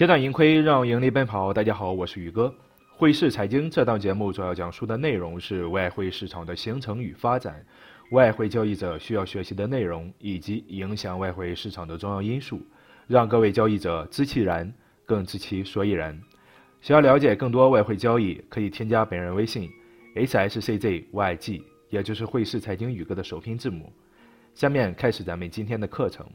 阶段盈亏，让盈利奔跑。大家好，我是宇哥。汇市财经这档节目主要讲述的内容是外汇市场的形成与发展，外汇交易者需要学习的内容，以及影响外汇市场的重要因素，让各位交易者知其然，更知其所以然。想要了解更多外汇交易，可以添加本人微信：hsczyg，也就是汇市财经宇哥的首拼字母。下面开始咱们今天的课程。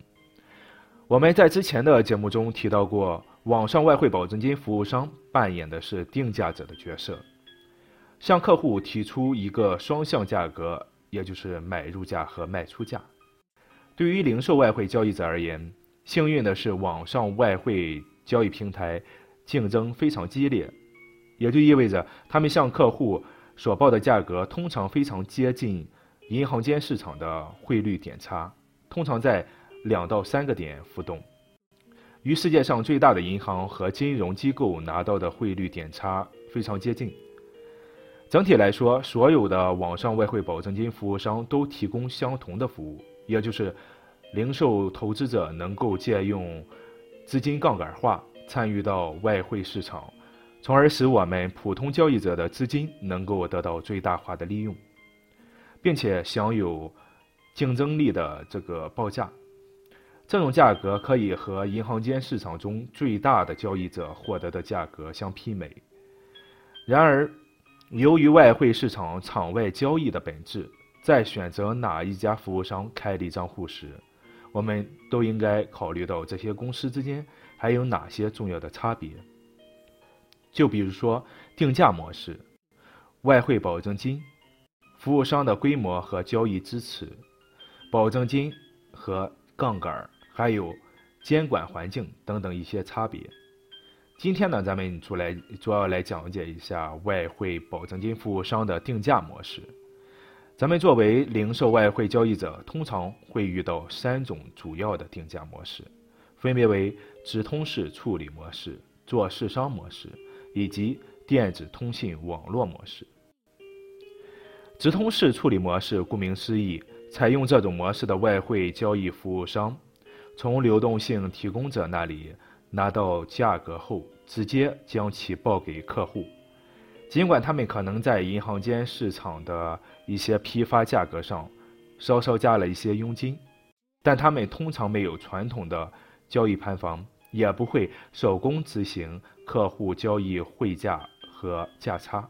我们在之前的节目中提到过。网上外汇保证金服务商扮演的是定价者的角色，向客户提出一个双向价格，也就是买入价和卖出价。对于零售外汇交易者而言，幸运的是网上外汇交易平台竞争非常激烈，也就意味着他们向客户所报的价格通常非常接近银行间市场的汇率点差，通常在两到三个点浮动。与世界上最大的银行和金融机构拿到的汇率点差非常接近。整体来说，所有的网上外汇保证金服务商都提供相同的服务，也就是零售投资者能够借用资金杠杆化参与到外汇市场，从而使我们普通交易者的资金能够得到最大化的利用，并且享有竞争力的这个报价。这种价格可以和银行间市场中最大的交易者获得的价格相媲美。然而，由于外汇市场场外交易的本质，在选择哪一家服务商开立账户时，我们都应该考虑到这些公司之间还有哪些重要的差别。就比如说定价模式、外汇保证金、服务商的规模和交易支持、保证金和杠杆。还有监管环境等等一些差别。今天呢，咱们主来主要来讲解一下外汇保证金服务商的定价模式。咱们作为零售外汇交易者，通常会遇到三种主要的定价模式，分别为直通式处理模式、做市商模式以及电子通信网络模式。直通式处理模式，顾名思义，采用这种模式的外汇交易服务商。从流动性提供者那里拿到价格后，直接将其报给客户。尽管他们可能在银行间市场的一些批发价格上稍稍加了一些佣金，但他们通常没有传统的交易盘房，也不会手工执行客户交易汇价和价差，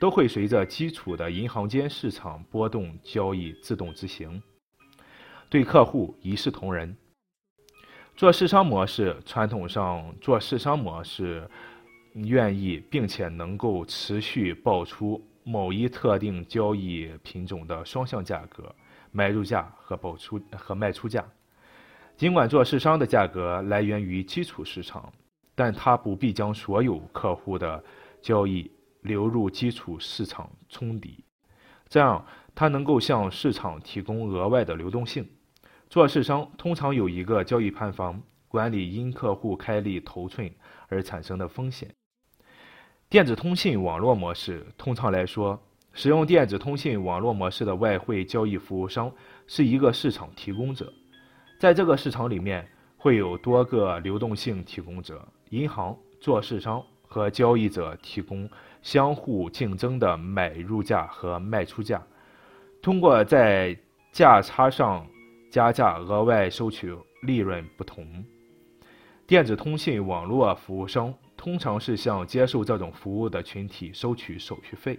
都会随着基础的银行间市场波动交易自动执行，对客户一视同仁。做市商模式，传统上做市商模式，愿意并且能够持续报出某一特定交易品种的双向价格，买入价和报出和卖出价。尽管做市商的价格来源于基础市场，但它不必将所有客户的交易流入基础市场冲抵，这样它能够向市场提供额外的流动性。做市商通常有一个交易盘房，管理因客户开立头寸而产生的风险。电子通信网络模式，通常来说，使用电子通信网络模式的外汇交易服务商是一个市场提供者，在这个市场里面会有多个流动性提供者，银行、做市商和交易者提供相互竞争的买入价和卖出价，通过在价差上。加价额外收取利润不同，电子通信网络服务商通常是向接受这种服务的群体收取手续费。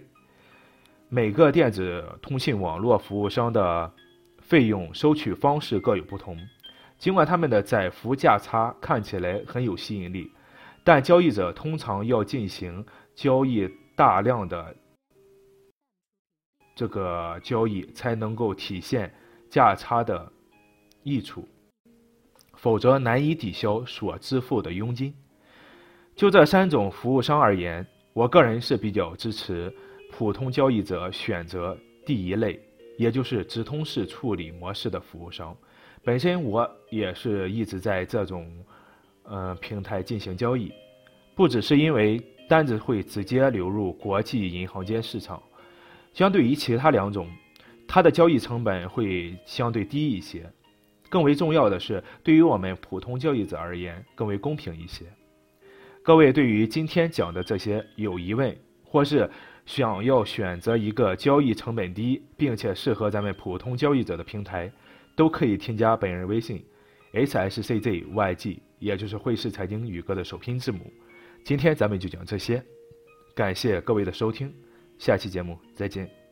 每个电子通信网络服务商的费用收取方式各有不同，尽管他们的载浮价差看起来很有吸引力，但交易者通常要进行交易大量的这个交易才能够体现价差的。益处，否则难以抵消所支付的佣金。就这三种服务商而言，我个人是比较支持普通交易者选择第一类，也就是直通式处理模式的服务商。本身我也是一直在这种呃平台进行交易，不只是因为单子会直接流入国际银行间市场，相对于其他两种，它的交易成本会相对低一些。更为重要的是，对于我们普通交易者而言，更为公平一些。各位对于今天讲的这些有疑问，或是想要选择一个交易成本低并且适合咱们普通交易者的平台，都可以添加本人微信 h s c z y g，也就是汇市财经宇哥的首拼字母。今天咱们就讲这些，感谢各位的收听，下期节目再见。